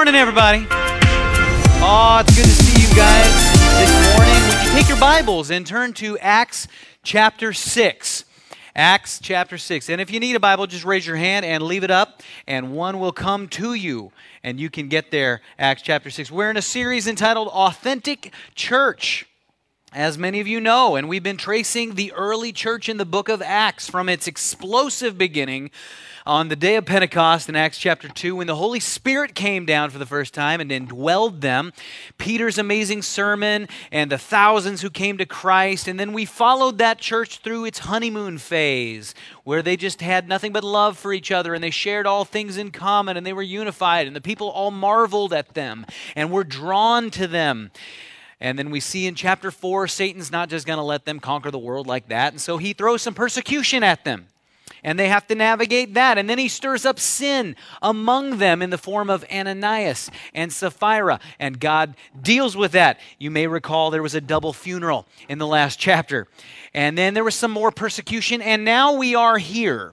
Morning, everybody. Oh, it's good to see you guys this morning. Would you take your Bibles and turn to Acts chapter 6? Acts chapter 6. And if you need a Bible, just raise your hand and leave it up, and one will come to you, and you can get there. Acts chapter 6. We're in a series entitled Authentic Church. As many of you know, and we've been tracing the early church in the book of Acts from its explosive beginning on the day of Pentecost in Acts chapter 2 when the Holy Spirit came down for the first time and indwelled them, Peter's amazing sermon, and the thousands who came to Christ. And then we followed that church through its honeymoon phase where they just had nothing but love for each other and they shared all things in common and they were unified and the people all marveled at them and were drawn to them. And then we see in chapter 4, Satan's not just going to let them conquer the world like that. And so he throws some persecution at them. And they have to navigate that. And then he stirs up sin among them in the form of Ananias and Sapphira. And God deals with that. You may recall there was a double funeral in the last chapter. And then there was some more persecution. And now we are here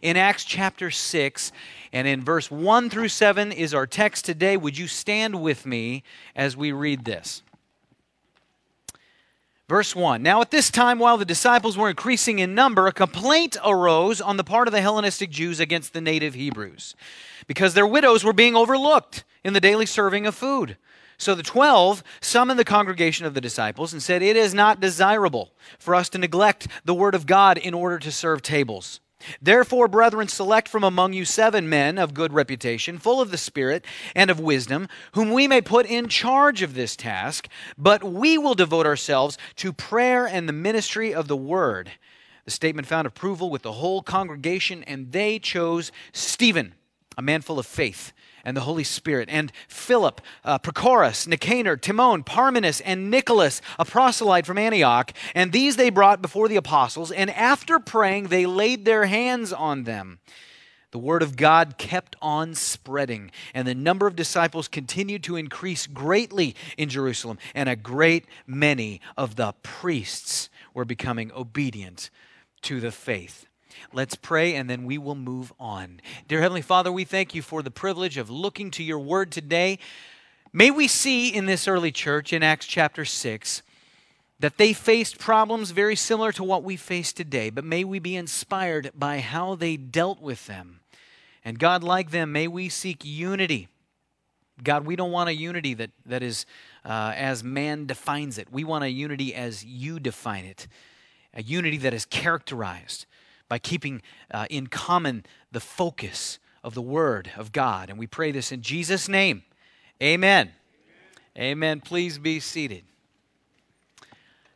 in Acts chapter 6. And in verse 1 through 7 is our text today. Would you stand with me as we read this? Verse 1 Now at this time, while the disciples were increasing in number, a complaint arose on the part of the Hellenistic Jews against the native Hebrews, because their widows were being overlooked in the daily serving of food. So the twelve summoned the congregation of the disciples and said, It is not desirable for us to neglect the word of God in order to serve tables. Therefore, brethren, select from among you seven men of good reputation, full of the Spirit and of wisdom, whom we may put in charge of this task, but we will devote ourselves to prayer and the ministry of the word. The statement found approval with the whole congregation, and they chose Stephen, a man full of faith and the Holy Spirit, and Philip, uh, Prochorus, Nicanor, Timon, Parmenas, and Nicholas, a proselyte from Antioch. And these they brought before the apostles, and after praying, they laid their hands on them. The word of God kept on spreading, and the number of disciples continued to increase greatly in Jerusalem, and a great many of the priests were becoming obedient to the faith. Let's pray and then we will move on. Dear Heavenly Father, we thank you for the privilege of looking to your word today. May we see in this early church in Acts chapter 6 that they faced problems very similar to what we face today, but may we be inspired by how they dealt with them. And God, like them, may we seek unity. God, we don't want a unity that, that is uh, as man defines it. We want a unity as you define it, a unity that is characterized by keeping uh, in common the focus of the Word of God. And we pray this in Jesus' name. Amen. Amen. Amen. Please be seated.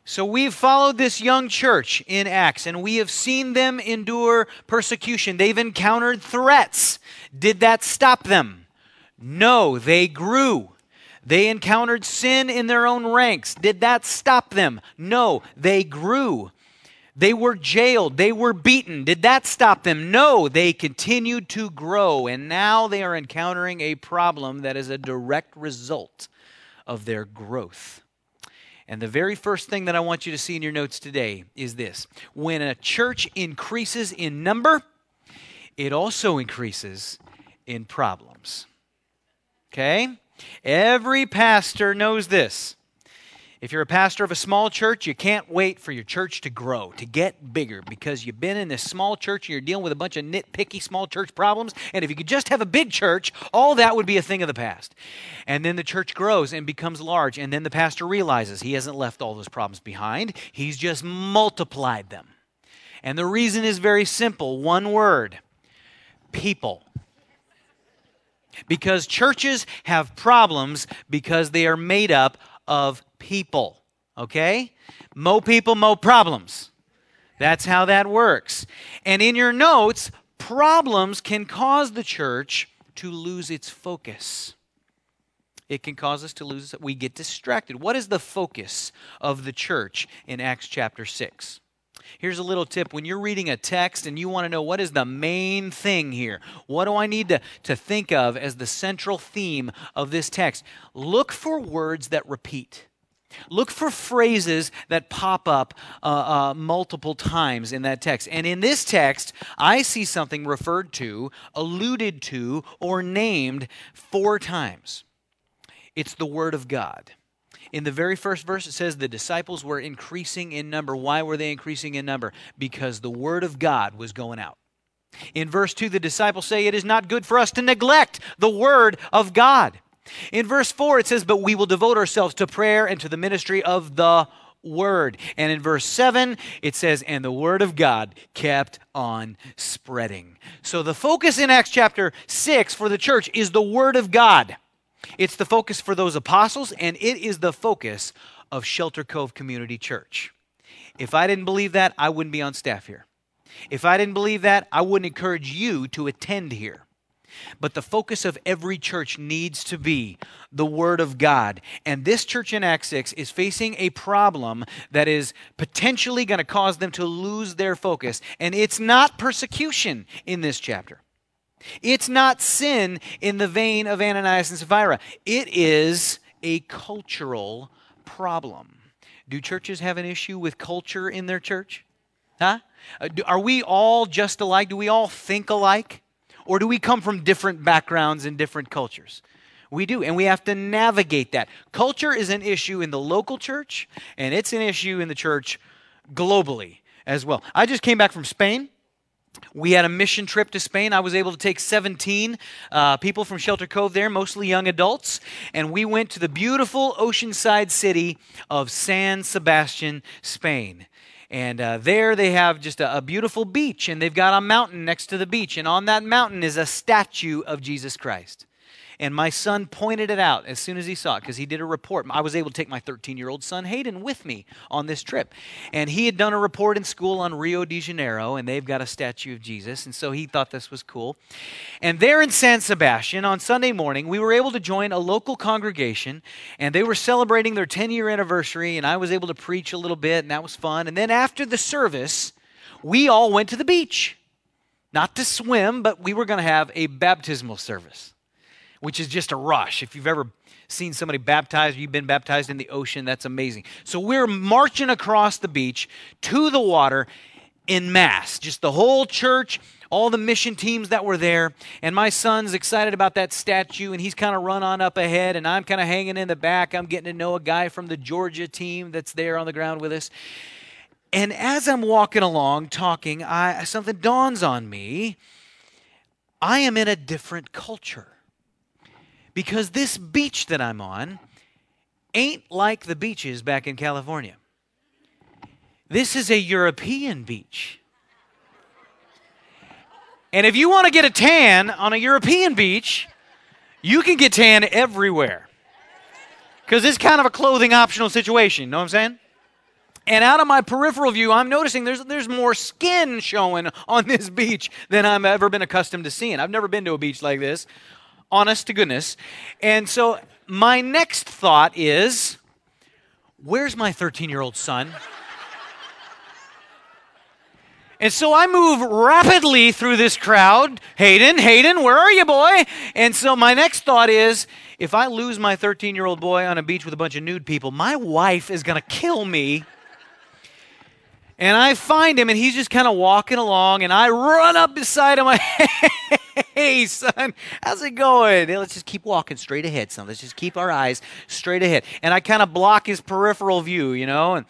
So we've followed this young church in Acts and we have seen them endure persecution. They've encountered threats. Did that stop them? No, they grew. They encountered sin in their own ranks. Did that stop them? No, they grew. They were jailed. They were beaten. Did that stop them? No, they continued to grow. And now they are encountering a problem that is a direct result of their growth. And the very first thing that I want you to see in your notes today is this when a church increases in number, it also increases in problems. Okay? Every pastor knows this. If you're a pastor of a small church, you can't wait for your church to grow, to get bigger, because you've been in this small church and you're dealing with a bunch of nitpicky small church problems. And if you could just have a big church, all that would be a thing of the past. And then the church grows and becomes large. And then the pastor realizes he hasn't left all those problems behind, he's just multiplied them. And the reason is very simple one word people. Because churches have problems because they are made up of people. Okay? Mo people, mo problems. That's how that works. And in your notes, problems can cause the church to lose its focus. It can cause us to lose, we get distracted. What is the focus of the church in Acts chapter 6? Here's a little tip. When you're reading a text and you want to know what is the main thing here, what do I need to, to think of as the central theme of this text? Look for words that repeat. Look for phrases that pop up uh, uh, multiple times in that text. And in this text, I see something referred to, alluded to, or named four times. It's the Word of God. In the very first verse, it says the disciples were increasing in number. Why were they increasing in number? Because the Word of God was going out. In verse 2, the disciples say, It is not good for us to neglect the Word of God. In verse 4, it says, But we will devote ourselves to prayer and to the ministry of the word. And in verse 7, it says, And the word of God kept on spreading. So the focus in Acts chapter 6 for the church is the word of God. It's the focus for those apostles, and it is the focus of Shelter Cove Community Church. If I didn't believe that, I wouldn't be on staff here. If I didn't believe that, I wouldn't encourage you to attend here. But the focus of every church needs to be the Word of God. And this church in Acts 6 is facing a problem that is potentially going to cause them to lose their focus. And it's not persecution in this chapter, it's not sin in the vein of Ananias and Sapphira. It is a cultural problem. Do churches have an issue with culture in their church? Huh? Uh, are we all just alike? Do we all think alike? Or do we come from different backgrounds and different cultures? We do, and we have to navigate that. Culture is an issue in the local church, and it's an issue in the church globally as well. I just came back from Spain. We had a mission trip to Spain. I was able to take 17 uh, people from Shelter Cove there, mostly young adults, and we went to the beautiful oceanside city of San Sebastian, Spain. And uh, there they have just a, a beautiful beach, and they've got a mountain next to the beach. And on that mountain is a statue of Jesus Christ. And my son pointed it out as soon as he saw it because he did a report. I was able to take my 13 year old son Hayden with me on this trip. And he had done a report in school on Rio de Janeiro, and they've got a statue of Jesus. And so he thought this was cool. And there in San Sebastian on Sunday morning, we were able to join a local congregation, and they were celebrating their 10 year anniversary. And I was able to preach a little bit, and that was fun. And then after the service, we all went to the beach. Not to swim, but we were going to have a baptismal service which is just a rush. If you've ever seen somebody baptized, you've been baptized in the ocean, that's amazing. So we're marching across the beach to the water in mass, just the whole church, all the mission teams that were there. And my son's excited about that statue, and he's kind of run on up ahead, and I'm kind of hanging in the back. I'm getting to know a guy from the Georgia team that's there on the ground with us. And as I'm walking along talking, I, something dawns on me. I am in a different culture because this beach that I'm on ain't like the beaches back in California. This is a European beach. And if you want to get a tan on a European beach, you can get tan everywhere. Because it's kind of a clothing optional situation, you know what I'm saying? And out of my peripheral view, I'm noticing there's, there's more skin showing on this beach than I've ever been accustomed to seeing. I've never been to a beach like this honest to goodness. And so my next thought is where's my 13 year old son? And so I move rapidly through this crowd. Hayden, Hayden, where are you, boy? And so my next thought is if I lose my 13 year old boy on a beach with a bunch of nude people, my wife is going to kill me. And I find him, and he's just kind of walking along, and I run up beside him. hey, son, how's it going? Hey, let's just keep walking straight ahead, son. Let's just keep our eyes straight ahead. And I kind of block his peripheral view, you know, and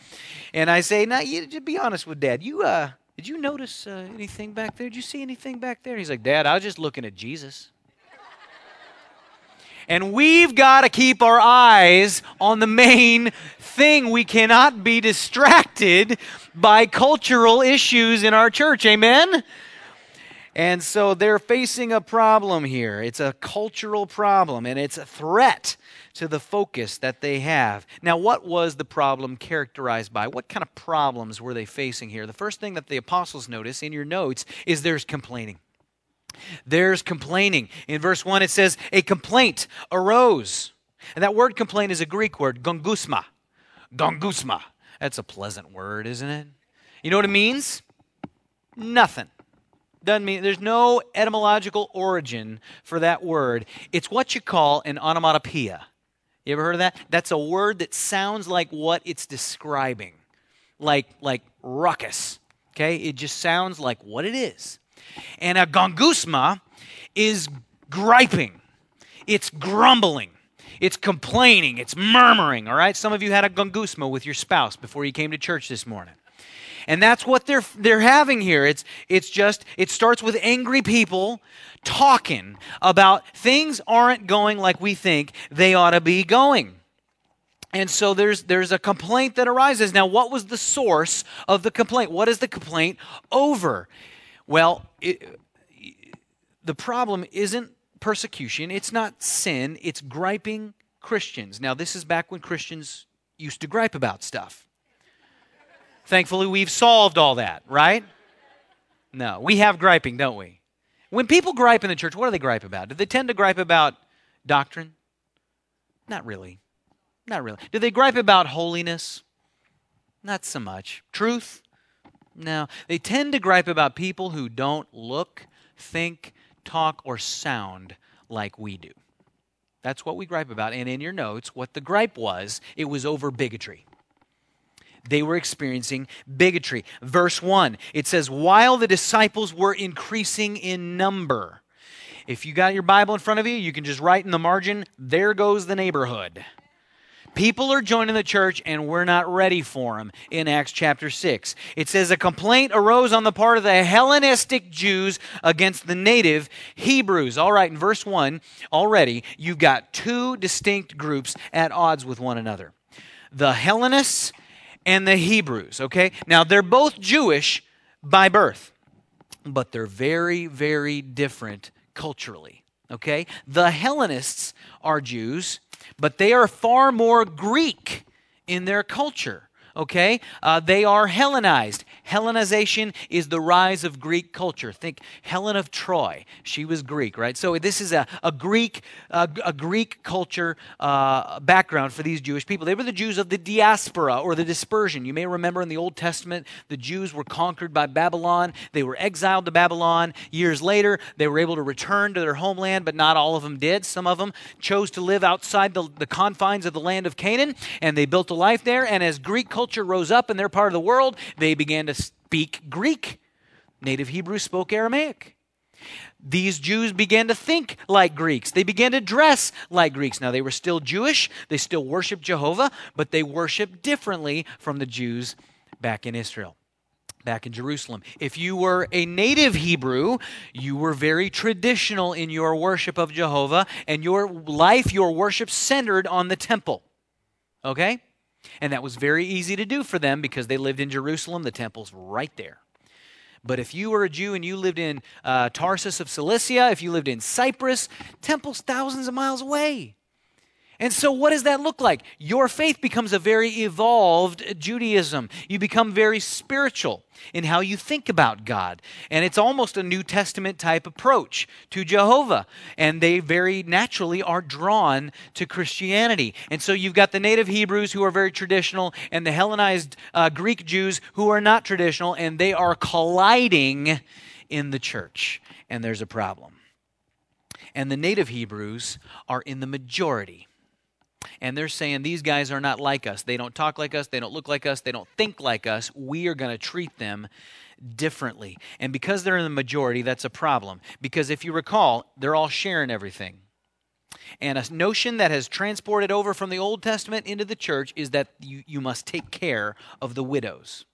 and I say, now, you just be honest with Dad. You uh, did you notice uh, anything back there? Did you see anything back there? And he's like, Dad, I was just looking at Jesus. And we've got to keep our eyes on the main thing. We cannot be distracted by cultural issues in our church. Amen? And so they're facing a problem here. It's a cultural problem, and it's a threat to the focus that they have. Now, what was the problem characterized by? What kind of problems were they facing here? The first thing that the apostles notice in your notes is there's complaining. There's complaining. In verse 1, it says, A complaint arose. And that word complaint is a Greek word, gongusma. Gongusma. That's a pleasant word, isn't it? You know what it means? Nothing. Doesn't mean there's no etymological origin for that word. It's what you call an onomatopoeia. You ever heard of that? That's a word that sounds like what it's describing, like like ruckus. Okay, it just sounds like what it is. And a gongusma is griping. It's grumbling. It's complaining. It's murmuring. All right. Some of you had a gongusma with your spouse before you came to church this morning. And that's what they're they're having here. It's it's just it starts with angry people talking about things aren't going like we think they ought to be going. And so there's there's a complaint that arises. Now, what was the source of the complaint? What is the complaint over? Well, it, the problem isn't persecution, it's not sin, it's griping Christians. Now, this is back when Christians used to gripe about stuff. Thankfully, we've solved all that, right? No, we have griping, don't we? When people gripe in the church, what do they gripe about? Do they tend to gripe about doctrine? Not really. Not really. Do they gripe about holiness? Not so much. Truth? No. They tend to gripe about people who don't look, think, talk, or sound like we do. That's what we gripe about. And in your notes, what the gripe was, it was over bigotry they were experiencing bigotry. Verse 1, it says, While the disciples were increasing in number. If you got your Bible in front of you, you can just write in the margin, There goes the neighborhood. People are joining the church and we're not ready for them in Acts chapter 6. It says a complaint arose on the part of the Hellenistic Jews against the native Hebrews. All right, in verse 1, already you've got two distinct groups at odds with one another the Hellenists and the Hebrews, okay? Now, they're both Jewish by birth, but they're very, very different culturally, okay? The Hellenists are Jews, but they are far more Greek in their culture okay? Uh, they are Hellenized. Hellenization is the rise of Greek culture. Think Helen of Troy. She was Greek, right? So this is a, a Greek a, a Greek culture uh, background for these Jewish people. They were the Jews of the diaspora or the dispersion. You may remember in the Old Testament, the Jews were conquered by Babylon. They were exiled to Babylon. Years later, they were able to return to their homeland, but not all of them did. Some of them chose to live outside the, the confines of the land of Canaan, and they built a life there. And as Greek culture culture rose up in their part of the world, they began to speak Greek. Native Hebrews spoke Aramaic. These Jews began to think like Greeks. They began to dress like Greeks. Now, they were still Jewish, they still worshiped Jehovah, but they worshiped differently from the Jews back in Israel back in Jerusalem. If you were a native Hebrew, you were very traditional in your worship of Jehovah, and your life, your worship centered on the temple. Okay? And that was very easy to do for them because they lived in Jerusalem. The temple's right there. But if you were a Jew and you lived in uh, Tarsus of Cilicia, if you lived in Cyprus, temple's thousands of miles away. And so, what does that look like? Your faith becomes a very evolved Judaism. You become very spiritual in how you think about God. And it's almost a New Testament type approach to Jehovah. And they very naturally are drawn to Christianity. And so, you've got the native Hebrews who are very traditional, and the Hellenized uh, Greek Jews who are not traditional, and they are colliding in the church. And there's a problem. And the native Hebrews are in the majority and they're saying these guys are not like us. They don't talk like us, they don't look like us, they don't think like us. We are going to treat them differently. And because they're in the majority, that's a problem. Because if you recall, they're all sharing everything. And a notion that has transported over from the Old Testament into the church is that you, you must take care of the widows.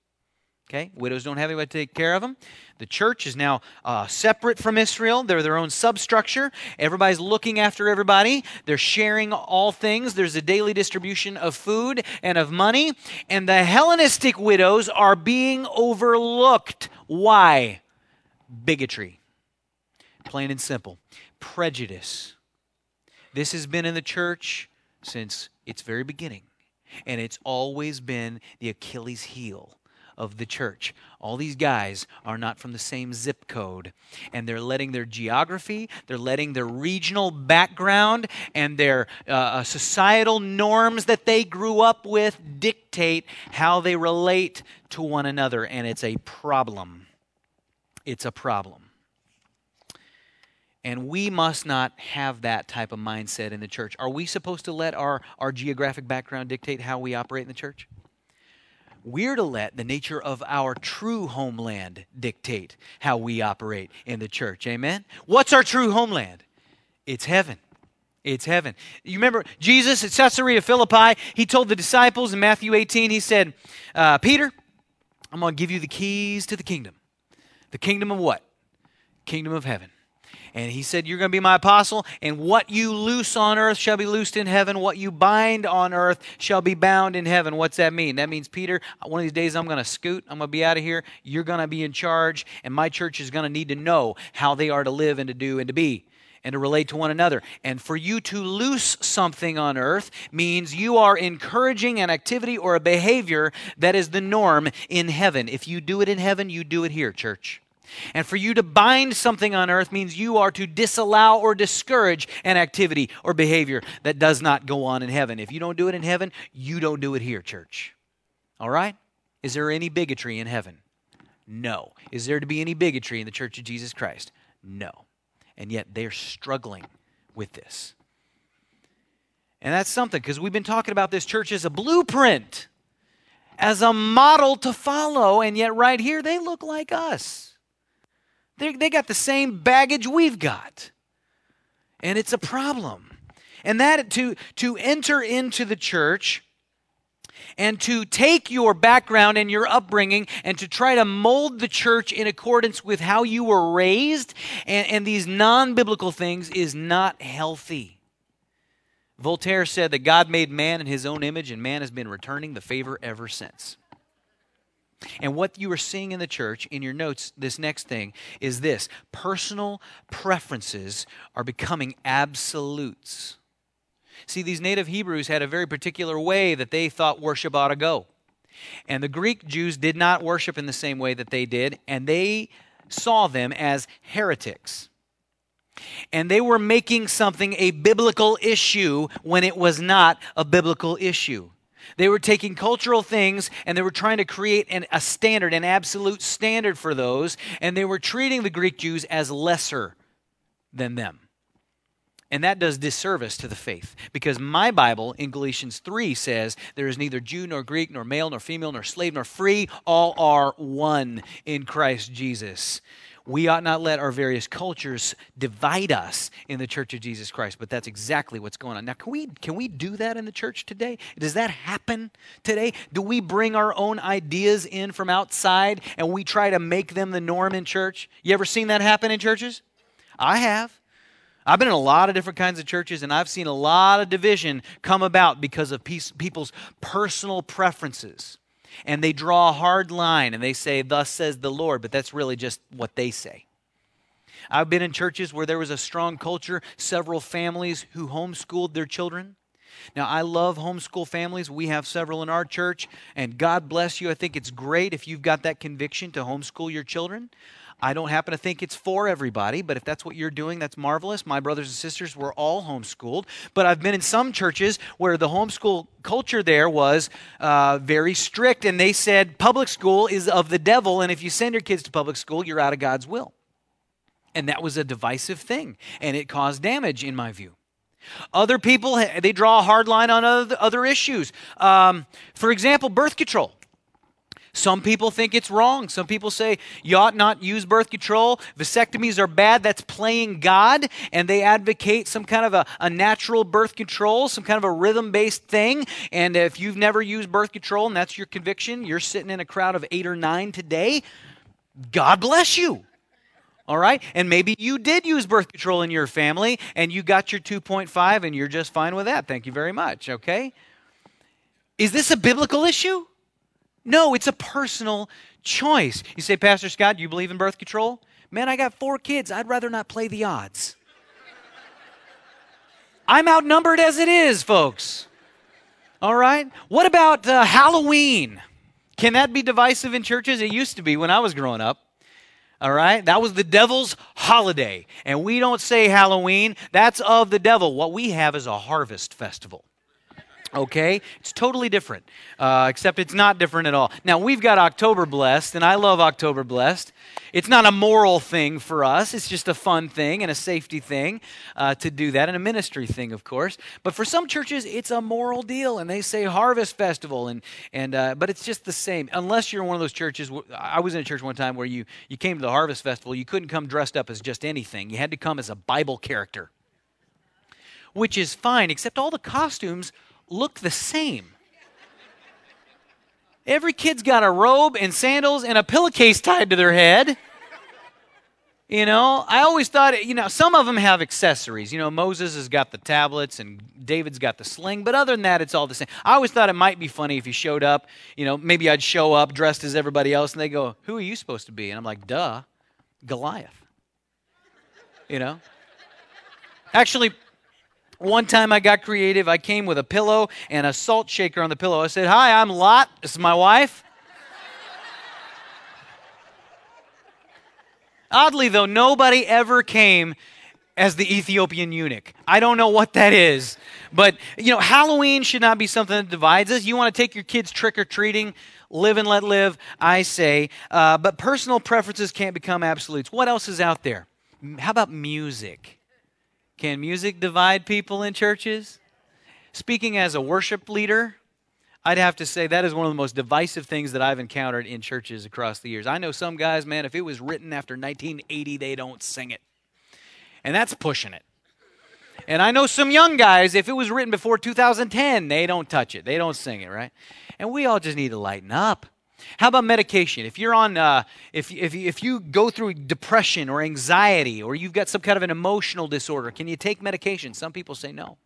Okay? Widows don't have anybody to take care of them. The church is now uh, separate from Israel. They're their own substructure. Everybody's looking after everybody. They're sharing all things. There's a daily distribution of food and of money. And the Hellenistic widows are being overlooked. Why? Bigotry. Plain and simple. Prejudice. This has been in the church since its very beginning. And it's always been the Achilles heel of the church. All these guys are not from the same zip code, and they're letting their geography, they're letting their regional background, and their uh, uh, societal norms that they grew up with dictate how they relate to one another, and it's a problem. It's a problem. And we must not have that type of mindset in the church. Are we supposed to let our, our geographic background dictate how we operate in the church? We're to let the nature of our true homeland dictate how we operate in the church. Amen? What's our true homeland? It's heaven. It's heaven. You remember Jesus at Caesarea Philippi, he told the disciples in Matthew 18, he said, uh, Peter, I'm going to give you the keys to the kingdom. The kingdom of what? Kingdom of heaven. And he said, You're going to be my apostle, and what you loose on earth shall be loosed in heaven. What you bind on earth shall be bound in heaven. What's that mean? That means, Peter, one of these days I'm going to scoot. I'm going to be out of here. You're going to be in charge, and my church is going to need to know how they are to live and to do and to be and to relate to one another. And for you to loose something on earth means you are encouraging an activity or a behavior that is the norm in heaven. If you do it in heaven, you do it here, church. And for you to bind something on earth means you are to disallow or discourage an activity or behavior that does not go on in heaven. If you don't do it in heaven, you don't do it here, church. All right? Is there any bigotry in heaven? No. Is there to be any bigotry in the Church of Jesus Christ? No. And yet they're struggling with this. And that's something because we've been talking about this church as a blueprint, as a model to follow, and yet right here they look like us. They, they got the same baggage we've got. And it's a problem. And that to, to enter into the church and to take your background and your upbringing and to try to mold the church in accordance with how you were raised and, and these non biblical things is not healthy. Voltaire said that God made man in his own image, and man has been returning the favor ever since. And what you are seeing in the church, in your notes, this next thing is this personal preferences are becoming absolutes. See, these native Hebrews had a very particular way that they thought worship ought to go. And the Greek Jews did not worship in the same way that they did, and they saw them as heretics. And they were making something a biblical issue when it was not a biblical issue. They were taking cultural things and they were trying to create an, a standard, an absolute standard for those, and they were treating the Greek Jews as lesser than them. And that does disservice to the faith because my Bible in Galatians 3 says there is neither Jew nor Greek, nor male nor female, nor slave nor free. All are one in Christ Jesus we ought not let our various cultures divide us in the church of Jesus Christ. But that's exactly what's going on. Now, can we, can we do that in the church today? Does that happen today? Do we bring our own ideas in from outside and we try to make them the norm in church? You ever seen that happen in churches? I have. I've been in a lot of different kinds of churches, and I've seen a lot of division come about because of people's personal preferences and they draw a hard line and they say, Thus says the Lord, but that's really just what they say. I've been in churches where there was a strong culture, several families who homeschooled their children. Now, I love homeschool families. We have several in our church, and God bless you. I think it's great if you've got that conviction to homeschool your children. I don't happen to think it's for everybody, but if that's what you're doing, that's marvelous. My brothers and sisters were all homeschooled, but I've been in some churches where the homeschool culture there was uh, very strict, and they said public school is of the devil, and if you send your kids to public school, you're out of God's will. And that was a divisive thing, and it caused damage, in my view. Other people, they draw a hard line on other, issues. Um, for example, birth control. Some people think it's wrong. Some people say you ought not use birth control. Vasectomies are bad. That's playing God. And they advocate some kind of a, a natural birth control, some kind of a rhythm based thing. And if you've never used birth control and that's your conviction, you're sitting in a crowd of eight or nine today. God bless you. All right? And maybe you did use birth control in your family and you got your 2.5 and you're just fine with that. Thank you very much. Okay? Is this a biblical issue? No, it's a personal choice. You say, Pastor Scott, do you believe in birth control? Man, I got four kids. I'd rather not play the odds. I'm outnumbered as it is, folks. All right? What about uh, Halloween? Can that be divisive in churches? It used to be when I was growing up. All right? That was the devil's holiday. And we don't say Halloween, that's of the devil. What we have is a harvest festival. Okay? It's totally different, uh, except it's not different at all. Now, we've got October Blessed, and I love October Blessed. It's not a moral thing for us, it's just a fun thing and a safety thing uh, to do that, and a ministry thing, of course. But for some churches, it's a moral deal, and they say Harvest Festival, and, and, uh, but it's just the same. Unless you're one of those churches, I was in a church one time where you, you came to the Harvest Festival, you couldn't come dressed up as just anything, you had to come as a Bible character. Which is fine, except all the costumes look the same. Every kid's got a robe and sandals and a pillowcase tied to their head. You know, I always thought, you know, some of them have accessories. You know, Moses has got the tablets and David's got the sling, but other than that, it's all the same. I always thought it might be funny if you showed up, you know, maybe I'd show up dressed as everybody else and they go, Who are you supposed to be? And I'm like, Duh, Goliath. You know? Actually, one time I got creative. I came with a pillow and a salt shaker on the pillow. I said, Hi, I'm Lot. This is my wife. Oddly, though, nobody ever came as the Ethiopian eunuch. I don't know what that is. But, you know, Halloween should not be something that divides us. You want to take your kids trick or treating, live and let live, I say. Uh, but personal preferences can't become absolutes. What else is out there? How about music? Can music divide people in churches? Speaking as a worship leader, I'd have to say that is one of the most divisive things that I've encountered in churches across the years. I know some guys, man, if it was written after 1980, they don't sing it. And that's pushing it. And I know some young guys, if it was written before 2010, they don't touch it. They don't sing it, right? And we all just need to lighten up. How about medication? If you're on, uh, if, if, if you go through depression or anxiety or you've got some kind of an emotional disorder, can you take medication? Some people say no.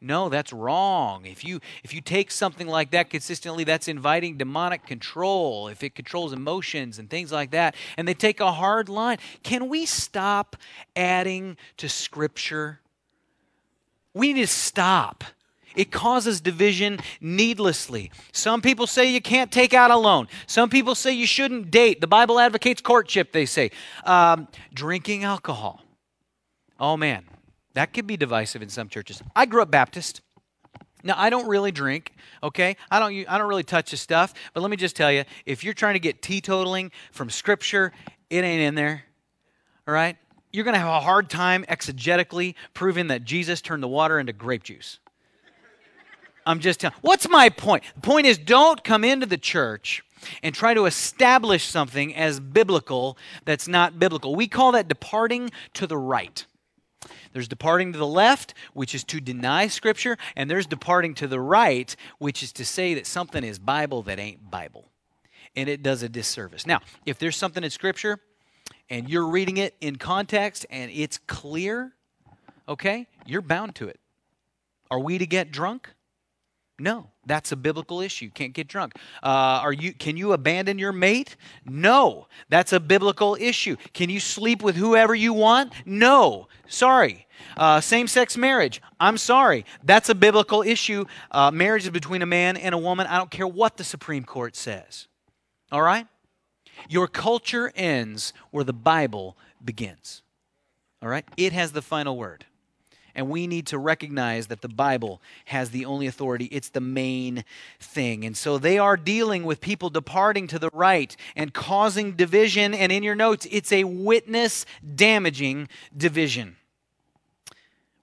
No, that's wrong. If you if you take something like that consistently, that's inviting demonic control. If it controls emotions and things like that, and they take a hard line. Can we stop adding to scripture? We need to stop. It causes division needlessly. Some people say you can't take out a loan. Some people say you shouldn't date. The Bible advocates courtship, they say. Um, drinking alcohol. Oh, man, that could be divisive in some churches. I grew up Baptist. Now I don't really drink, okay? I don't I don't really touch the stuff, but let me just tell you, if you're trying to get teetotaling from scripture, it ain't in there. All right? You're going to have a hard time exegetically proving that Jesus turned the water into grape juice. I'm just telling. What's my point? The point is don't come into the church and try to establish something as biblical that's not biblical. We call that departing to the right. There's departing to the left, which is to deny Scripture, and there's departing to the right, which is to say that something is Bible that ain't Bible. And it does a disservice. Now, if there's something in Scripture and you're reading it in context and it's clear, okay, you're bound to it. Are we to get drunk? No, that's a biblical issue. Can't get drunk. Uh, are you? Can you abandon your mate? No, that's a biblical issue. Can you sleep with whoever you want? No, sorry. Uh, same-sex marriage. I'm sorry. That's a biblical issue. Uh, marriage is between a man and a woman. I don't care what the Supreme Court says. All right. Your culture ends where the Bible begins. All right. It has the final word. And we need to recognize that the Bible has the only authority. It's the main thing. And so they are dealing with people departing to the right and causing division. And in your notes, it's a witness damaging division.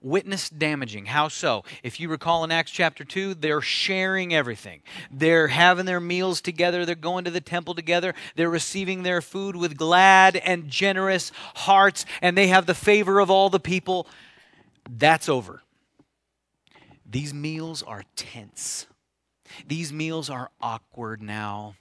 Witness damaging. How so? If you recall in Acts chapter 2, they're sharing everything. They're having their meals together. They're going to the temple together. They're receiving their food with glad and generous hearts. And they have the favor of all the people. That's over. These meals are tense. These meals are awkward now.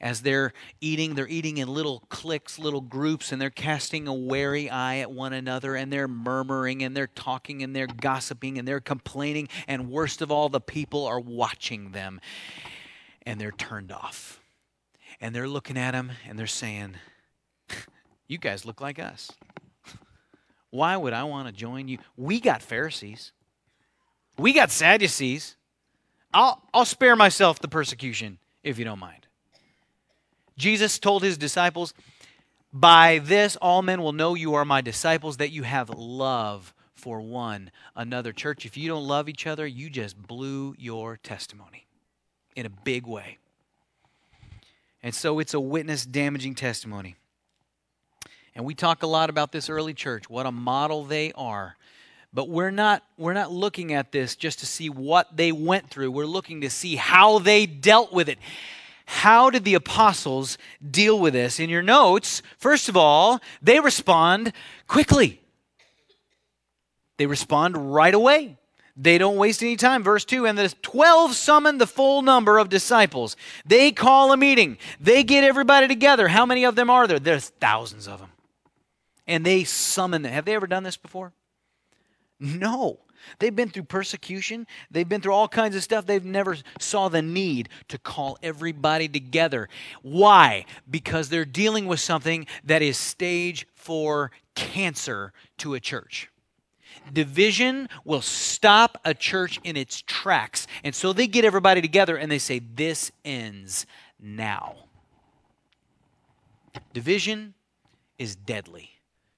As they're eating, they're eating in little cliques, little groups, and they're casting a wary eye at one another, and they're murmuring, and they're talking, and they're gossiping, and they're complaining, and worst of all, the people are watching them, and they're turned off. And they're looking at them, and they're saying, You guys look like us. Why would I want to join you? We got Pharisees. We got Sadducees. I'll, I'll spare myself the persecution if you don't mind. Jesus told his disciples, By this all men will know you are my disciples, that you have love for one another. Church, if you don't love each other, you just blew your testimony in a big way. And so it's a witness damaging testimony. And we talk a lot about this early church, what a model they are. But we're not we're not looking at this just to see what they went through. We're looking to see how they dealt with it. How did the apostles deal with this? In your notes, first of all, they respond quickly. They respond right away. They don't waste any time. Verse 2 And the 12 summoned the full number of disciples. They call a meeting, they get everybody together. How many of them are there? There's thousands of them. And they summon them. Have they ever done this before? No. They've been through persecution. They've been through all kinds of stuff. They've never saw the need to call everybody together. Why? Because they're dealing with something that is stage 4 cancer to a church. Division will stop a church in its tracks. And so they get everybody together and they say, This ends now. Division is deadly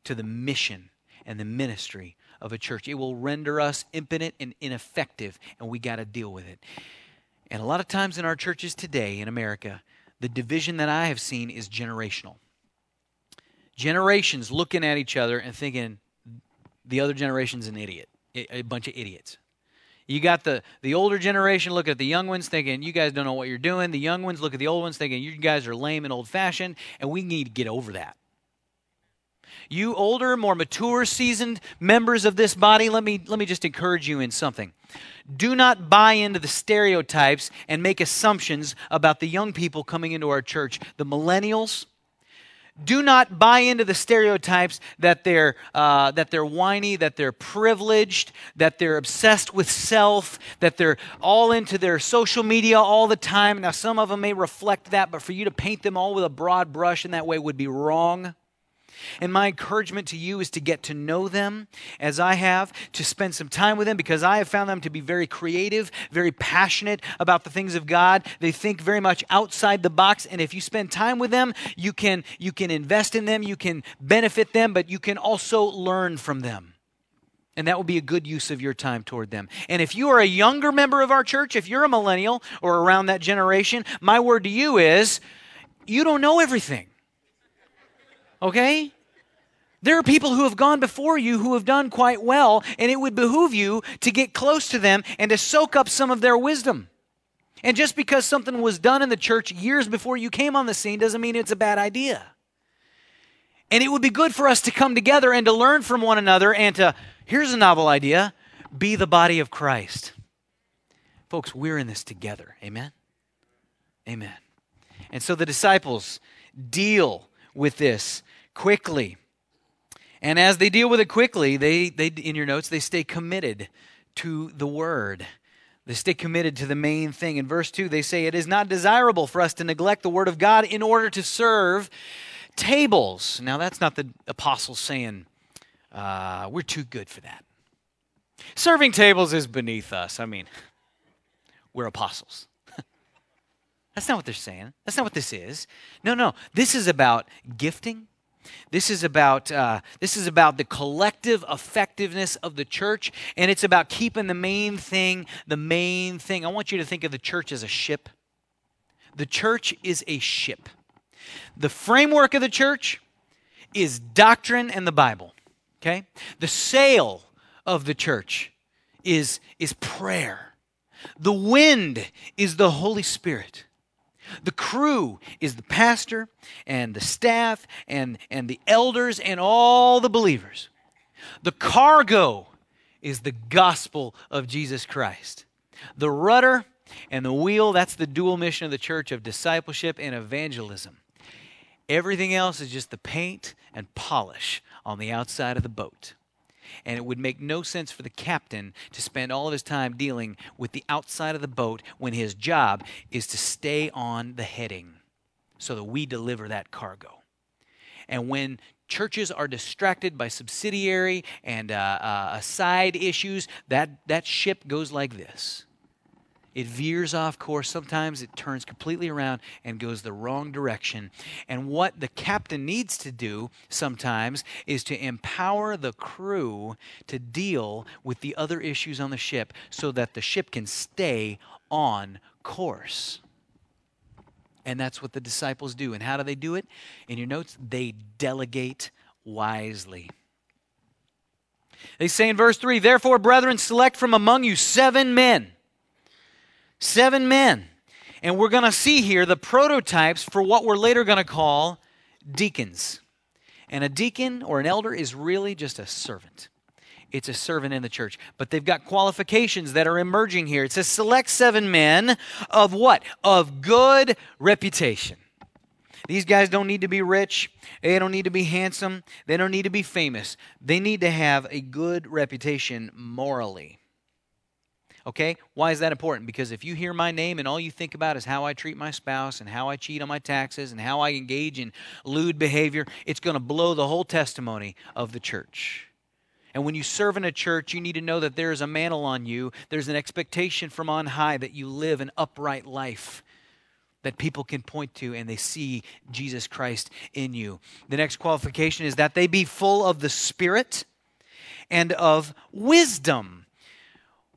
to the mission and the ministry of a church. It will render us impotent and ineffective, and we got to deal with it. And a lot of times in our churches today in America, the division that I have seen is generational. Generations looking at each other and thinking the other generation's an idiot, a bunch of idiots. You got the, the older generation looking at the young ones thinking, you guys don't know what you're doing. The young ones look at the old ones thinking, you guys are lame and old fashioned, and we need to get over that. You older, more mature, seasoned members of this body, let me, let me just encourage you in something. Do not buy into the stereotypes and make assumptions about the young people coming into our church. The millennials, do not buy into the stereotypes that they're, uh, that they're whiny, that they're privileged, that they're obsessed with self, that they're all into their social media all the time. Now, some of them may reflect that, but for you to paint them all with a broad brush in that way would be wrong. And my encouragement to you is to get to know them as I have, to spend some time with them because I have found them to be very creative, very passionate about the things of God. They think very much outside the box and if you spend time with them, you can you can invest in them, you can benefit them, but you can also learn from them. And that will be a good use of your time toward them. And if you are a younger member of our church, if you're a millennial or around that generation, my word to you is you don't know everything. Okay? There are people who have gone before you who have done quite well, and it would behoove you to get close to them and to soak up some of their wisdom. And just because something was done in the church years before you came on the scene doesn't mean it's a bad idea. And it would be good for us to come together and to learn from one another and to, here's a novel idea, be the body of Christ. Folks, we're in this together. Amen? Amen. And so the disciples deal with this quickly. And as they deal with it quickly, they, they in your notes, they stay committed to the word. They stay committed to the main thing. In verse 2, they say, It is not desirable for us to neglect the word of God in order to serve tables. Now, that's not the apostles saying, uh, We're too good for that. Serving tables is beneath us. I mean, we're apostles. That's not what they're saying. That's not what this is. No, no. This is about gifting. This is about uh, this is about the collective effectiveness of the church, and it's about keeping the main thing the main thing. I want you to think of the church as a ship. The church is a ship. The framework of the church is doctrine and the Bible. Okay, the sail of the church is is prayer. The wind is the Holy Spirit. The crew is the pastor and the staff and, and the elders and all the believers. The cargo is the gospel of Jesus Christ. The rudder and the wheel, that's the dual mission of the church of discipleship and evangelism. Everything else is just the paint and polish on the outside of the boat and it would make no sense for the captain to spend all of his time dealing with the outside of the boat when his job is to stay on the heading so that we deliver that cargo. And when churches are distracted by subsidiary and uh, uh, side issues, that, that ship goes like this. It veers off course. Sometimes it turns completely around and goes the wrong direction. And what the captain needs to do sometimes is to empower the crew to deal with the other issues on the ship so that the ship can stay on course. And that's what the disciples do. And how do they do it? In your notes, they delegate wisely. They say in verse 3 Therefore, brethren, select from among you seven men. Seven men. And we're going to see here the prototypes for what we're later going to call deacons. And a deacon or an elder is really just a servant. It's a servant in the church. But they've got qualifications that are emerging here. It says, select seven men of what? Of good reputation. These guys don't need to be rich. They don't need to be handsome. They don't need to be famous. They need to have a good reputation morally. Okay? Why is that important? Because if you hear my name and all you think about is how I treat my spouse and how I cheat on my taxes and how I engage in lewd behavior, it's going to blow the whole testimony of the church. And when you serve in a church, you need to know that there is a mantle on you. There's an expectation from on high that you live an upright life that people can point to and they see Jesus Christ in you. The next qualification is that they be full of the Spirit and of wisdom.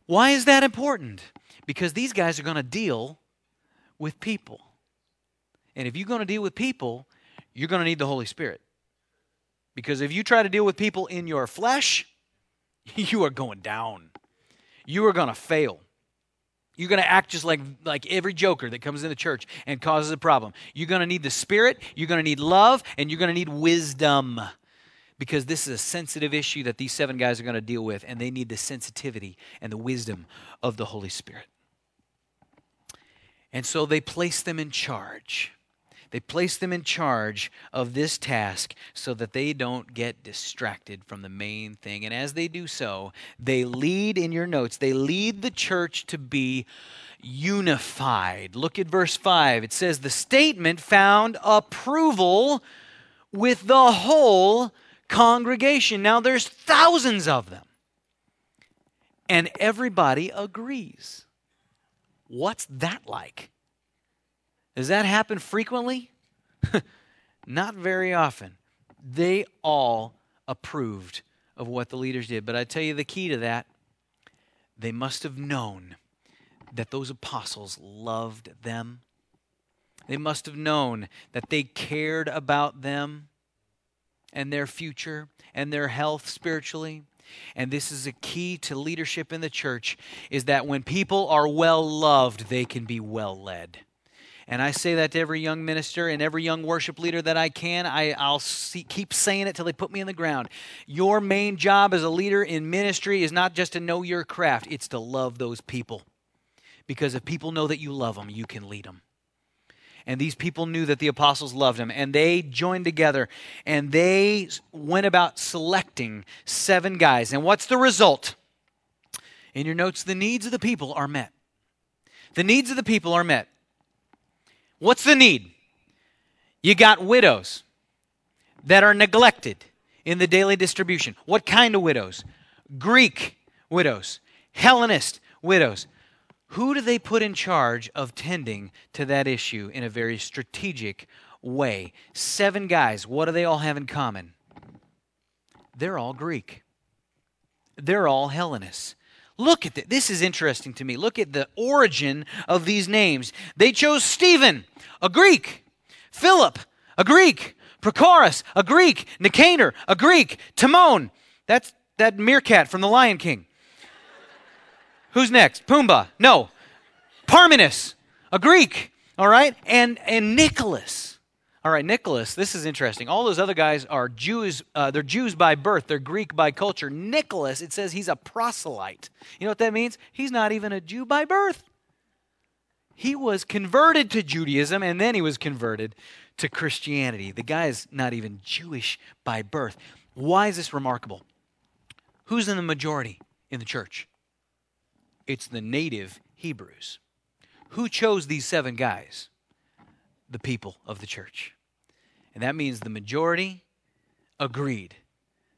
Why is that important? Because these guys are going to deal with people. And if you're going to deal with people, you're going to need the Holy Spirit. Because if you try to deal with people in your flesh, you are going down. You are going to fail. You're going to act just like, like every joker that comes in the church and causes a problem. You're going to need the Spirit, you're going to need love, and you're going to need wisdom because this is a sensitive issue that these seven guys are going to deal with, and they need the sensitivity and the wisdom of the Holy Spirit. And so they place them in charge. They place them in charge of this task so that they don't get distracted from the main thing. And as they do so, they lead, in your notes, they lead the church to be unified. Look at verse 5. It says, The statement found approval with the whole congregation. Now, there's thousands of them, and everybody agrees. What's that like? Does that happen frequently? Not very often. They all approved of what the leaders did. But I tell you the key to that they must have known that those apostles loved them. They must have known that they cared about them and their future and their health spiritually. And this is a key to leadership in the church is that when people are well loved, they can be well led. And I say that to every young minister and every young worship leader that I can. I, will keep saying it till they put me in the ground. Your main job as a leader in ministry is not just to know your craft, it's to love those people. Because if people know that you love them, you can lead them. And these people knew that the apostles loved him, and they joined together and they went about selecting seven guys. And what's the result? In your notes, the needs of the people are met. The needs of the people are met. What's the need? You got widows that are neglected in the daily distribution. What kind of widows? Greek widows, Hellenist widows. Who do they put in charge of tending to that issue in a very strategic way? Seven guys. What do they all have in common? They're all Greek. They're all Hellenists. Look at this. This is interesting to me. Look at the origin of these names. They chose Stephen, a Greek, Philip, a Greek, Prochorus, a Greek, Nicanor, a Greek, Timon. That's that meerkat from the Lion King. Who's next? Pumbaa. No. Parmenas, a Greek. All right? And and Nicholas. All right, Nicholas, this is interesting. All those other guys are Jews, uh, they're Jews by birth, they're Greek by culture. Nicholas, it says he's a proselyte. You know what that means? He's not even a Jew by birth. He was converted to Judaism and then he was converted to Christianity. The guy is not even Jewish by birth. Why is this remarkable? Who's in the majority in the church? It's the native Hebrews. Who chose these seven guys? the people of the church. And that means the majority agreed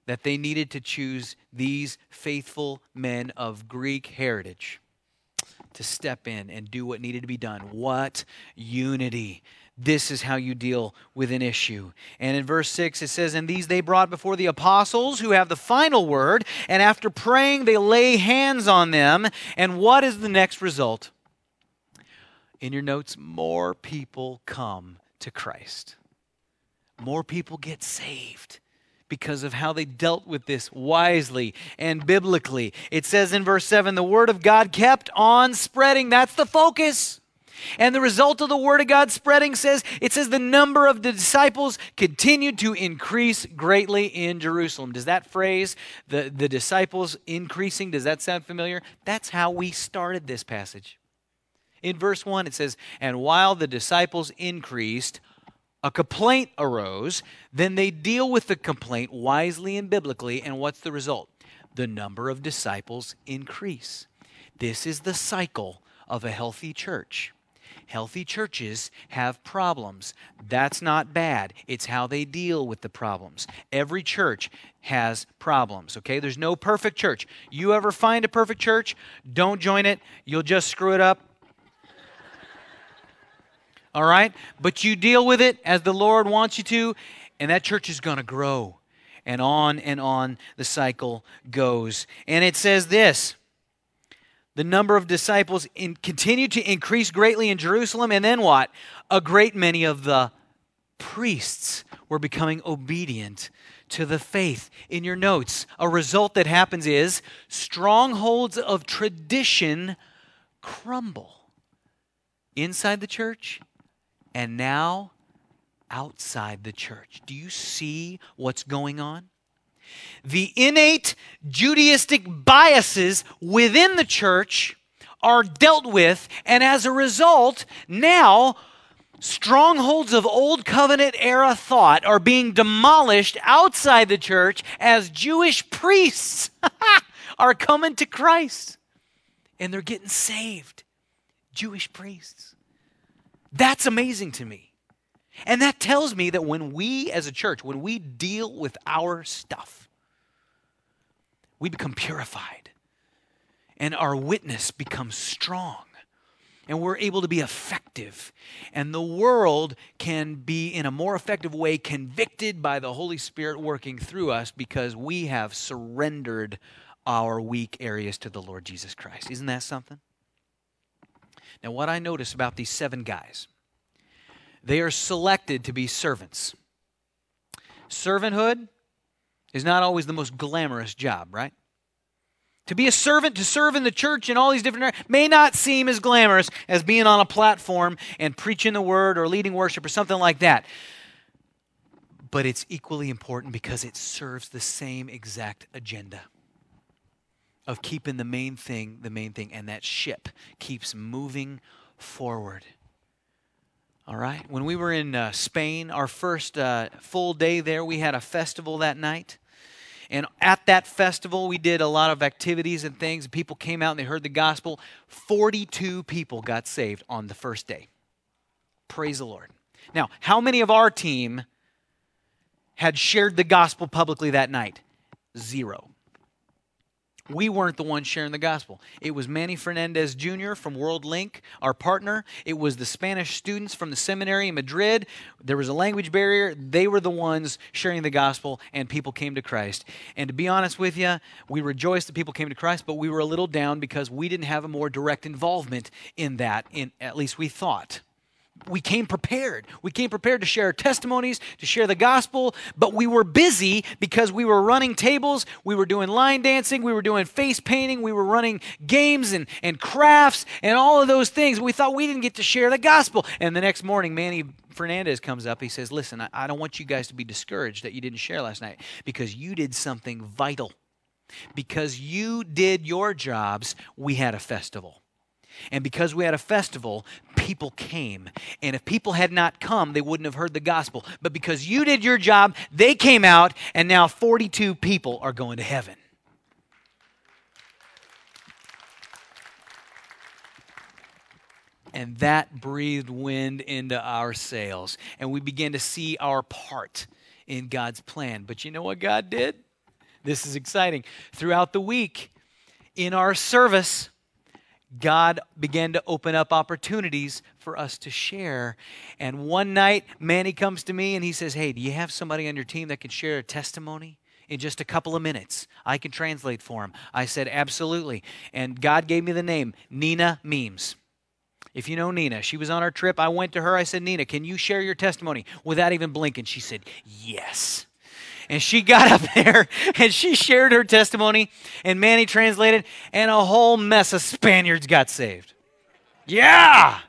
that they needed to choose these faithful men of Greek heritage. to step in and do what needed to be done. What unity! This is how you deal with an issue. And in verse 6, it says, And these they brought before the apostles who have the final word, and after praying, they lay hands on them. And what is the next result? In your notes, more people come to Christ. More people get saved because of how they dealt with this wisely and biblically. It says in verse 7 the word of God kept on spreading. That's the focus. And the result of the word of God spreading says it says the number of the disciples continued to increase greatly in Jerusalem. Does that phrase, the, the disciples increasing, does that sound familiar? That's how we started this passage. In verse 1, it says, And while the disciples increased, a complaint arose. Then they deal with the complaint wisely and biblically. And what's the result? The number of disciples increase. This is the cycle of a healthy church. Healthy churches have problems. That's not bad. It's how they deal with the problems. Every church has problems, okay? There's no perfect church. You ever find a perfect church? Don't join it. You'll just screw it up. All right? But you deal with it as the Lord wants you to, and that church is going to grow. And on and on the cycle goes. And it says this the number of disciples in, continued to increase greatly in Jerusalem. And then what? A great many of the priests were becoming obedient to the faith. In your notes, a result that happens is strongholds of tradition crumble inside the church and now outside the church. Do you see what's going on? The innate Judaistic biases within the church are dealt with, and as a result, now strongholds of old covenant era thought are being demolished outside the church as Jewish priests are coming to Christ and they're getting saved. Jewish priests. That's amazing to me. And that tells me that when we as a church, when we deal with our stuff, we become purified and our witness becomes strong and we're able to be effective. And the world can be, in a more effective way, convicted by the Holy Spirit working through us because we have surrendered our weak areas to the Lord Jesus Christ. Isn't that something? Now, what I notice about these seven guys, they are selected to be servants. Servanthood is not always the most glamorous job, right? To be a servant, to serve in the church in all these different areas, may not seem as glamorous as being on a platform and preaching the word or leading worship or something like that. But it's equally important because it serves the same exact agenda of keeping the main thing the main thing, and that ship keeps moving forward. All right. When we were in uh, Spain, our first uh, full day there, we had a festival that night. And at that festival, we did a lot of activities and things. People came out and they heard the gospel. 42 people got saved on the first day. Praise the Lord. Now, how many of our team had shared the gospel publicly that night? Zero we weren't the ones sharing the gospel. It was Manny Fernandez Jr. from World Link, our partner. It was the Spanish students from the seminary in Madrid. There was a language barrier. They were the ones sharing the gospel, and people came to Christ. And to be honest with you, we rejoiced that people came to Christ, but we were a little down because we didn't have a more direct involvement in that, in, at least we thought we came prepared. We came prepared to share testimonies, to share the gospel, but we were busy because we were running tables, we were doing line dancing, we were doing face painting, we were running games and, and crafts and all of those things. We thought we didn't get to share the gospel. And the next morning, Manny Fernandez comes up. He says, Listen, I, I don't want you guys to be discouraged that you didn't share last night because you did something vital. Because you did your jobs, we had a festival. And because we had a festival, people came. And if people had not come, they wouldn't have heard the gospel. But because you did your job, they came out, and now 42 people are going to heaven. And that breathed wind into our sails. And we began to see our part in God's plan. But you know what God did? This is exciting. Throughout the week, in our service, God began to open up opportunities for us to share. And one night, Manny comes to me and he says, Hey, do you have somebody on your team that can share a testimony? In just a couple of minutes, I can translate for him. I said, Absolutely. And God gave me the name Nina Memes. If you know Nina, she was on our trip. I went to her. I said, Nina, can you share your testimony? Without even blinking, she said, Yes. And she got up there and she shared her testimony, and Manny translated, and a whole mess of Spaniards got saved. Yeah.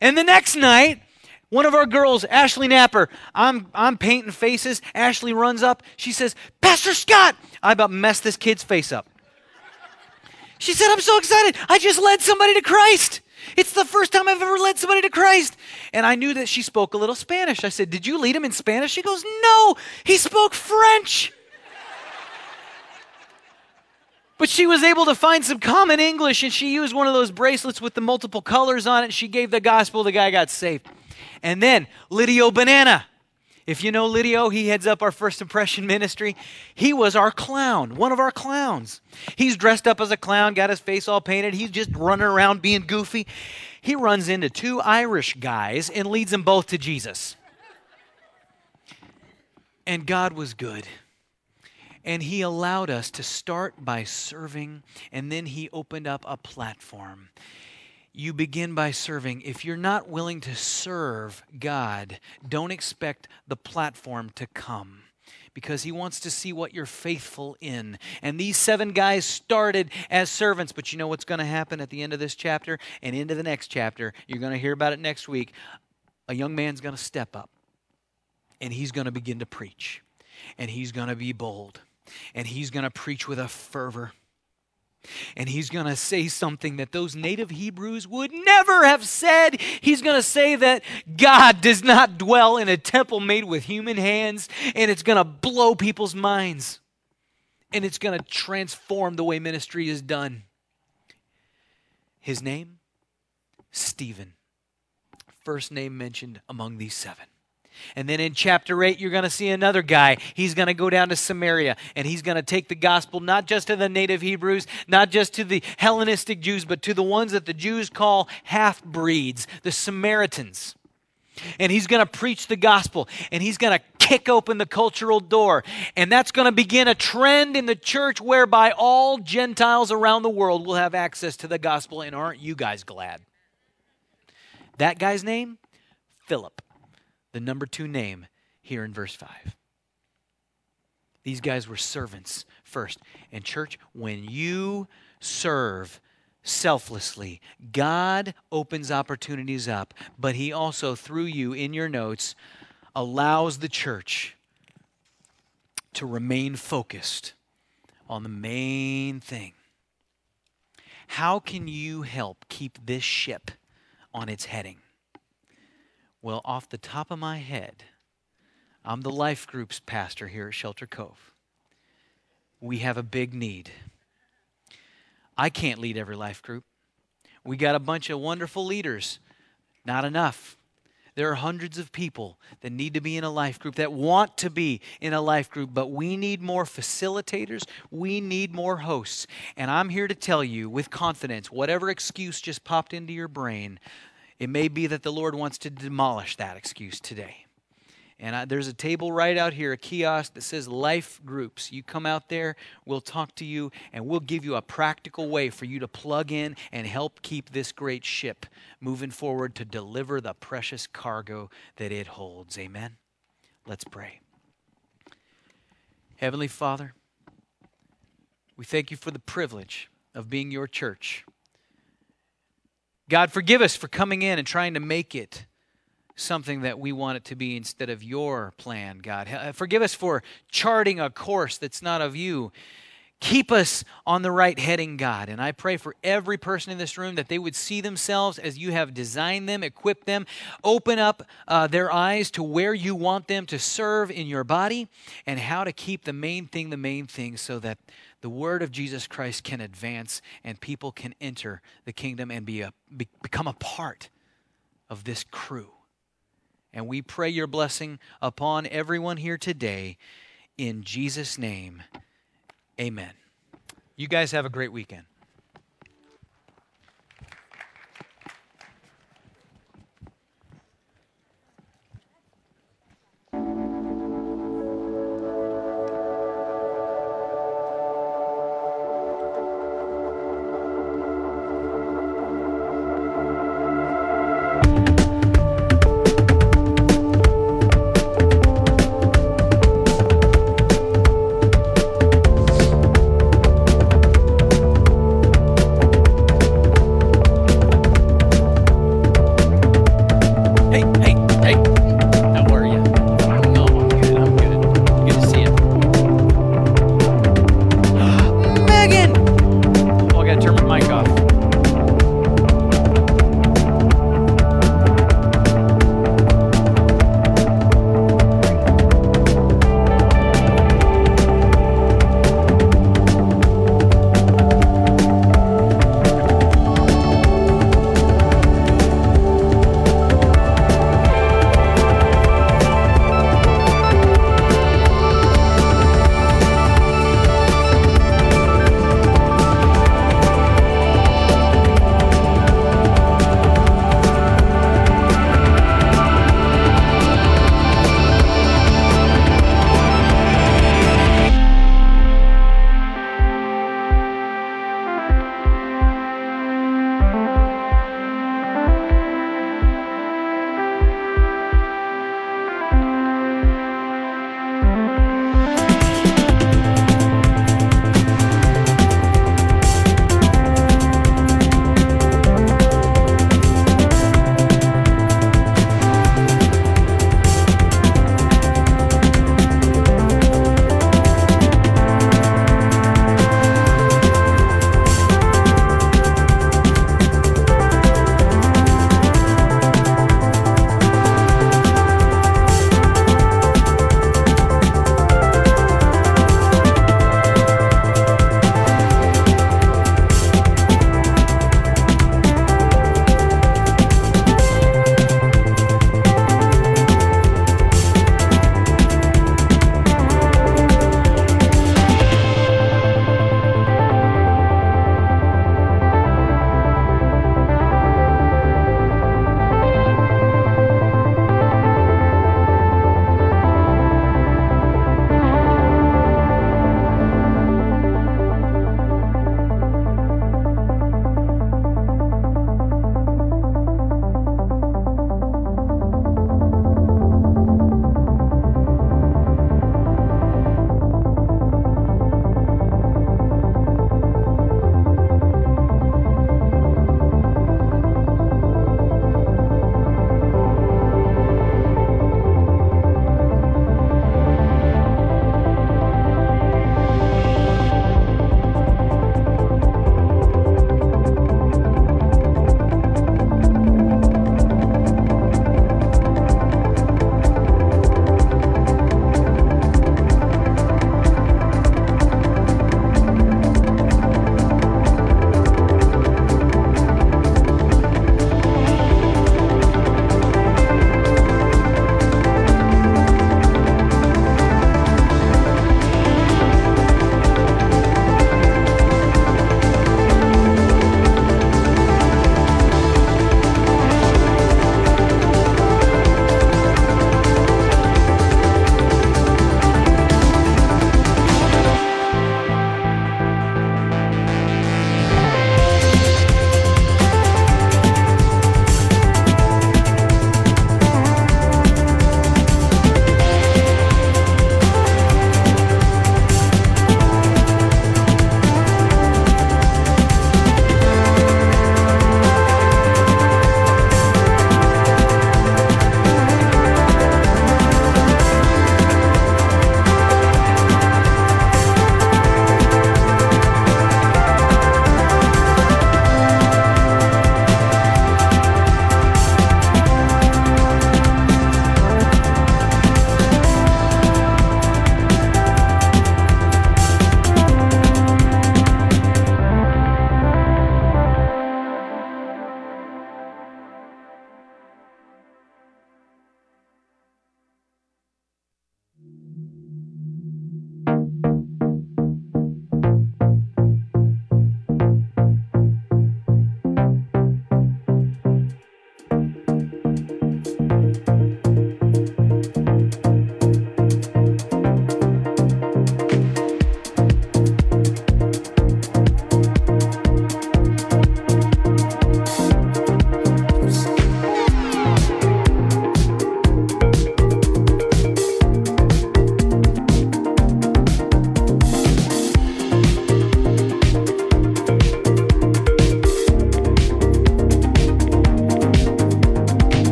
And the next night, one of our girls, Ashley Napper, I'm, I'm painting faces. Ashley runs up. She says, Pastor Scott, I about messed this kid's face up. She said, I'm so excited. I just led somebody to Christ. It's the first time I've ever led somebody to Christ. And I knew that she spoke a little Spanish. I said, Did you lead him in Spanish? She goes, No, he spoke French. But she was able to find some common English and she used one of those bracelets with the multiple colors on it. She gave the gospel, the guy got saved. And then Lydio Banana. If you know Lydio, he heads up our first impression ministry. He was our clown, one of our clowns. He's dressed up as a clown, got his face all painted. He's just running around being goofy. He runs into two Irish guys and leads them both to Jesus. And God was good. And He allowed us to start by serving, and then He opened up a platform you begin by serving. If you're not willing to serve God, don't expect the platform to come because he wants to see what you're faithful in. And these seven guys started as servants, but you know what's going to happen at the end of this chapter and into the next chapter? You're going to hear about it next week. A young man's going to step up and he's going to begin to preach, and he's going to be bold, and he's going to preach with a fervor and he's going to say something that those native Hebrews would never have said. He's going to say that God does not dwell in a temple made with human hands, and it's going to blow people's minds. And it's going to transform the way ministry is done. His name? Stephen. First name mentioned among these seven. And then in chapter 8, you're going to see another guy. He's going to go down to Samaria and he's going to take the gospel not just to the native Hebrews, not just to the Hellenistic Jews, but to the ones that the Jews call half breeds, the Samaritans. And he's going to preach the gospel and he's going to kick open the cultural door. And that's going to begin a trend in the church whereby all Gentiles around the world will have access to the gospel. And aren't you guys glad? That guy's name? Philip the number two name here in verse 5. These guys were servants first. And, church, when you serve selflessly, God opens opportunities up, but He also, through you in your notes, allows the church to remain focused on the main thing. How can you help keep this ship on its heading? Well, off the top of my head, I'm the life groups pastor here at Shelter Cove. We have a big need. I can't lead every life group. We got a bunch of wonderful leaders. Not enough. There are hundreds of people that need to be in a life group, that want to be in a life group, but we need more facilitators. We need more hosts. And I'm here to tell you with confidence whatever excuse just popped into your brain, it may be that the Lord wants to demolish that excuse today. And I, there's a table right out here, a kiosk that says life groups. You come out there, we'll talk to you, and we'll give you a practical way for you to plug in and help keep this great ship moving forward to deliver the precious cargo that it holds. Amen. Let's pray. Heavenly Father, we thank you for the privilege of being your church. God, forgive us for coming in and trying to make it something that we want it to be instead of your plan, God. Forgive us for charting a course that's not of you. Keep us on the right heading, God. And I pray for every person in this room that they would see themselves as you have designed them, equipped them, open up uh, their eyes to where you want them to serve in your body, and how to keep the main thing the main thing so that the word of Jesus Christ can advance and people can enter the kingdom and be a, be, become a part of this crew. And we pray your blessing upon everyone here today. In Jesus' name, amen. You guys have a great weekend.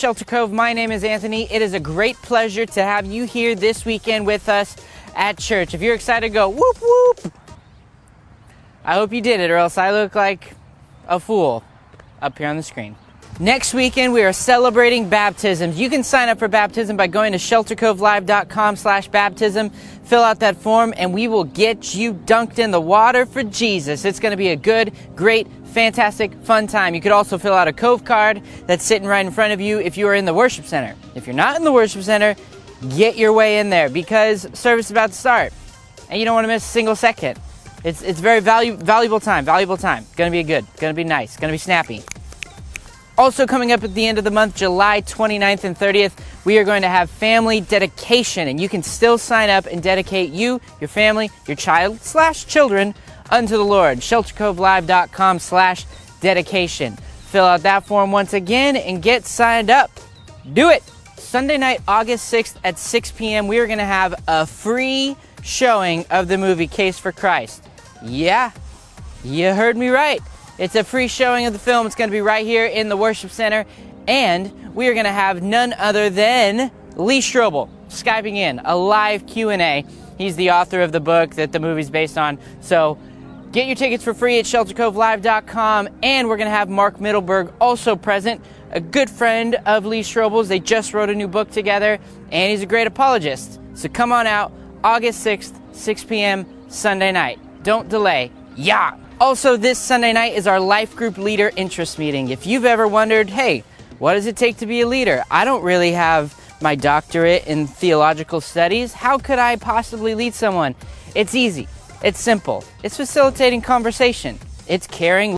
Shelter Cove. My name is Anthony. It is a great pleasure to have you here this weekend with us at church. If you're excited, go whoop whoop. I hope you did it, or else I look like a fool up here on the screen. Next weekend, we are celebrating baptisms. You can sign up for baptism by going to sheltercovelive.com slash baptism. Fill out that form, and we will get you dunked in the water for Jesus. It's going to be a good, great, fantastic, fun time. You could also fill out a Cove card that's sitting right in front of you if you are in the worship center. If you're not in the worship center, get your way in there because service is about to start, and you don't want to miss a single second. It's, it's very valu- valuable time, valuable time. Gonna be good, gonna be nice, gonna be snappy. Also, coming up at the end of the month, July 29th and 30th, we are going to have family dedication, and you can still sign up and dedicate you, your family, your child slash children unto the Lord. ShelterCoveLive.com slash dedication. Fill out that form once again and get signed up. Do it! Sunday night, August 6th at 6 p.m., we are going to have a free showing of the movie Case for Christ. Yeah, you heard me right. It's a free showing of the film. It's going to be right here in the worship center. And we are going to have none other than Lee Strobel Skyping in, a live Q&A. He's the author of the book that the movie's based on. So get your tickets for free at sheltercovelive.com. And we're going to have Mark Mittelberg also present, a good friend of Lee Strobel's. They just wrote a new book together, and he's a great apologist. So come on out, August 6th, 6 p.m., Sunday night. Don't delay. Yeah! Also, this Sunday night is our life group leader interest meeting. If you've ever wondered, hey, what does it take to be a leader? I don't really have my doctorate in theological studies. How could I possibly lead someone? It's easy. It's simple. It's facilitating conversation. It's caring